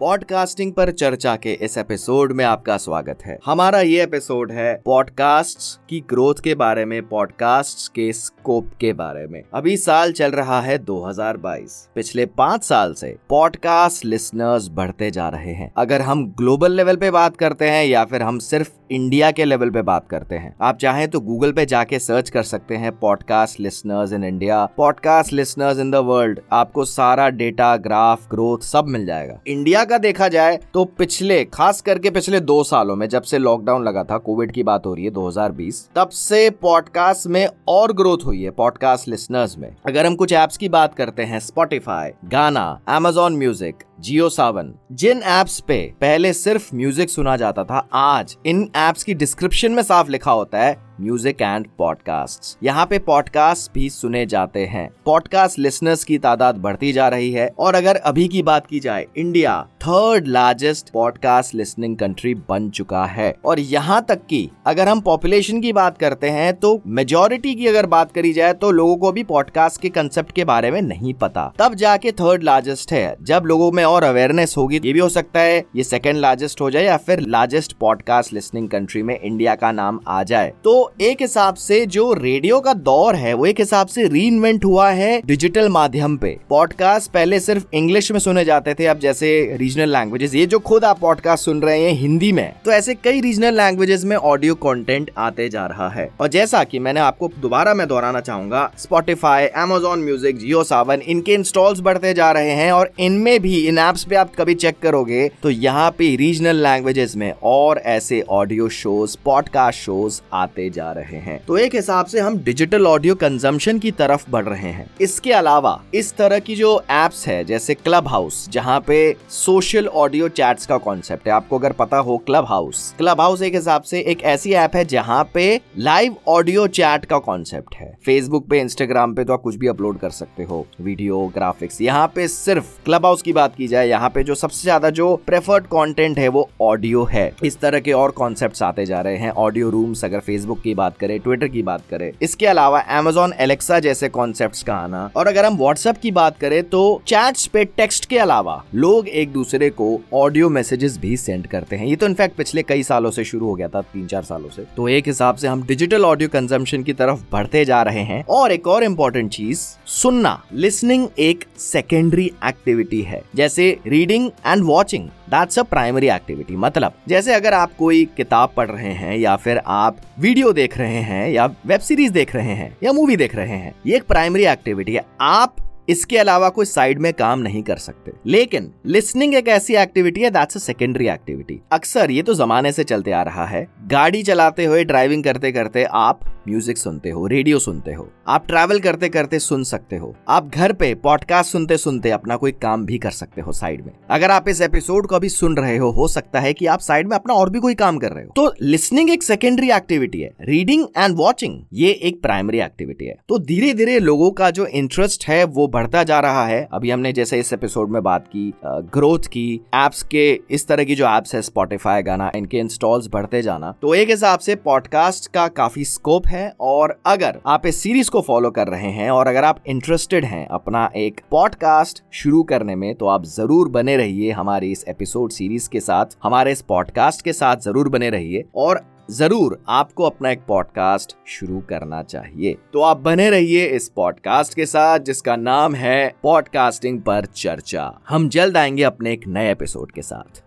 Podcasting पर चर्चा के इस एपिसोड में आपका स्वागत है। हमारा ये एपिसोड है पॉडकास्ट की ग्रोथ के बारे में पॉडकास्ट के स्कोप के बारे में। अभी साल चल रहा है 2022 पिछले पाँच साल से पॉडकास्ट लिसनर्स बढ़ते जा रहे हैं। अगर हम ग्लोबल लेवल पे बात करते हैं या फिर हम सिर्फ़ इंडिया के लेवल पे बात करते हैं, आप चाहें तो गूगल पे जाके सर्च कर सकते हैं podcast listeners in India podcast listeners in the world आपको सारा डेटा ग्राफ ग्रोथ सब मिल जाएगा। इंडिया का देखा जाए तो पिछले, खास करके पिछले दो सालों में जब से लॉकडाउन लगा था कोविड की बात हो रही है 2020 तब से पॉडकास्ट में और ग्रोथ हुई है पॉडकास्ट लिसनर्स में। अगर हम कुछ एप्स की बात करते हैं Spotify Gaana Amazon music Jio Saavn जिन एप्स पे पहले सिर्फ़ म्यूज़िक सुना जाता था, आज इन एप्स की डिस्क्रिप्शन में साफ़ लिखा होता है म्यूज़िक एंड पॉडकास्ट यहाँ पे पॉडकास्ट भी सुने जाते हैं। पॉडकास्ट लिसनर्स की तादाद बढ़ती जा रही है और अगर अभी की बात की जाए India third largest podcast listening country बन चुका है। और यहाँ तक कि अगर हम पॉपुलेशन की बात करते हैं तो मेजोरिटी की अगर बात करी जाए तो लोगों को भी पॉडकास्ट के कंसेप्ट के बारे में नहीं पता। तब जाके थर्ड लार्जेस्ट है। जब लोगों में और अवेयरनेस होगी, ये भी हो सकता है ये सेकेंड लार्जेस्ट हो जाए या फिर लार्जेस्ट पॉडकास्ट लिसनिंग कंट्री में इंडिया का नाम आ जाए। तो एक हिसाब से जो रेडियो का दौर है, वो एक हिसाब से री हुआ है डिजिटल माध्यम पे। पॉडकास्ट पहले सिर्फ़ इंग्लिश में सुने जाते थे, अब जैसे रीजनल लैंग्वेजेस ये जो खुद आप पॉडकास्ट सुन रहे हैं हिंदी में तो ऐसे कई रीजनल लैंग्वेजेस में ऑडियो कंटेंट आते जा रहा है। और जैसा कि मैंने आपको दोबारा मैं दोहराना चाहूँगा Spotify Amazon music Jio Saavn इनके इंस्टॉल्स बढ़ते जा रहे हैं और इनमें भी, इन एप्स पे आप कभी चेक करोगे तो यहाँ पे रीजनल लैंग्वेजेस में और ऐसे ऑडियो शोज़ पॉडकास्ट शोज़ आते जा जा रहे हैं। तो एक हिसाब से हम डिजिटल ऑडियो कंजम्पशन की तरफ़ बढ़ रहे हैं। इसके अलावा, इस तरह की जो एप्स है, जैसे क्लब हाउस जहाँ पे सोशल ऑडियो चैट्स का कॉन्सेप्ट है। आपको अगर पता हो क्लब हाउस क्लब हाउस एक हिसाब से एक ऐसी ऐप है जहाँ पे लाइव ऑडियो चैट का कॉन्सेप्ट है। फेसबुक पे इंस्टाग्राम पे तो आप कुछ भी अपलोड कर सकते हो। वीडियो ग्राफिक्स यहाँ पे सिर्फ़ क्लब हाउस की बात की जाए, यहाँ पे जो सबसे ज़्यादा जो प्रेफर्ड कंटेंट है वो ऑडियो है। इस तरह के और कॉन्सेप्ट आते जा रहे हैं। ऑडियो रूम्स अगर फेसबुक की बात करें ट्विटर की बात करें, इसके अलावा एमेजोन एलेक्सा जैसे कॉन्सेप्ट का आना। और अगर हम व्हाट्सएप की बात करें तो चैट्स पे टेक्स्ट के अलावा लोग एक दूसरे को ऑडियो मैसेजेस भी सेंड करते हैं। ये तो इनफैक्ट पिछले कई सालों से शुरू हो गया था, तीन चार सालों से। तो एक हिसाब से हम डिजिटल ऑडियो कंजम्पशन की तरफ़ बढ़ते जा रहे हैं। और एक और इम्पोर्टेंट चीज़, सुनना। लिसनिंग एक सेकेंडरी एक्टिविटी है, जैसे reading and watching that's a primary activity मतलब जैसे अगर आप कोई किताब पढ़ रहे हैं, या फिर आप वीडियो देख रहे हैं, या वेब सीरीज़ देख रहे हैं, या मूवी देख रहे हैं, ये एक प्राइमरी एक्टिविटी है। आप इसके अलावा कोई साइड में काम नहीं कर सकते। लेकिन लिसनिंग एक ऐसी एक्टिविटी है दैट्स अ सेकेंडरी एक्टिविटी अक्सर ये तो जमाने से चलते आ रहा है। गाड़ी चलाते हुए ड्राइविंग करते करते आप म्यूज़िक सुनते हो रेडियो सुनते हो। आप ट्रैवल करते करते सुन सकते हो। आप घर पे पॉडकास्ट सुनते सुनते अपना कोई काम भी कर सकते हो साइड में। अगर आप इस एपिसोड को अभी सुन रहे हो हो सकता है कि आप साइड में अपना और भी कोई काम कर रहे हो। तो लिसनिंग एक सेकेंडरी एक्टिविटी है। रीडिंग एंड वॉचिंग ये एक प्राइमरी एक्टिविटी है। तो धीरे धीरे लोगों का जो इंटरेस्ट है, वो बढ़ता जा रहा है। अभी हमने जैसे इस एपिसोड में बात की ग्रोथ की एप्स के, इस तरह की जो एप्स है स्पॉटिफाई गाना, इनके इंस्टॉल्स बढ़ते जाना। तो एक हिसाब से पॉडकास्ट का काफ़ी स्कोप है और अगर आप इस सीरीज़ को फॉलो कर रहे हैं और अगर आप इंटरेस्टेड हैं अपना एक पॉडकास्ट शुरू करने में तो आप ज़रूर बने रहिए हमारी इस एपिसोड सीरीज़ के साथ। हमारे इस पॉडकास्ट के साथ ज़रूर बने रहिए और ज़रूर आपको अपना एक पॉडकास्ट शुरू करना चाहिए। तो आप बने रहिए इस पॉडकास्ट के साथ, जिसका नाम है पॉडकास्टिंग पर चर्चा। हम जल्द आएँगे अपने एक नए एपिसोड के साथ।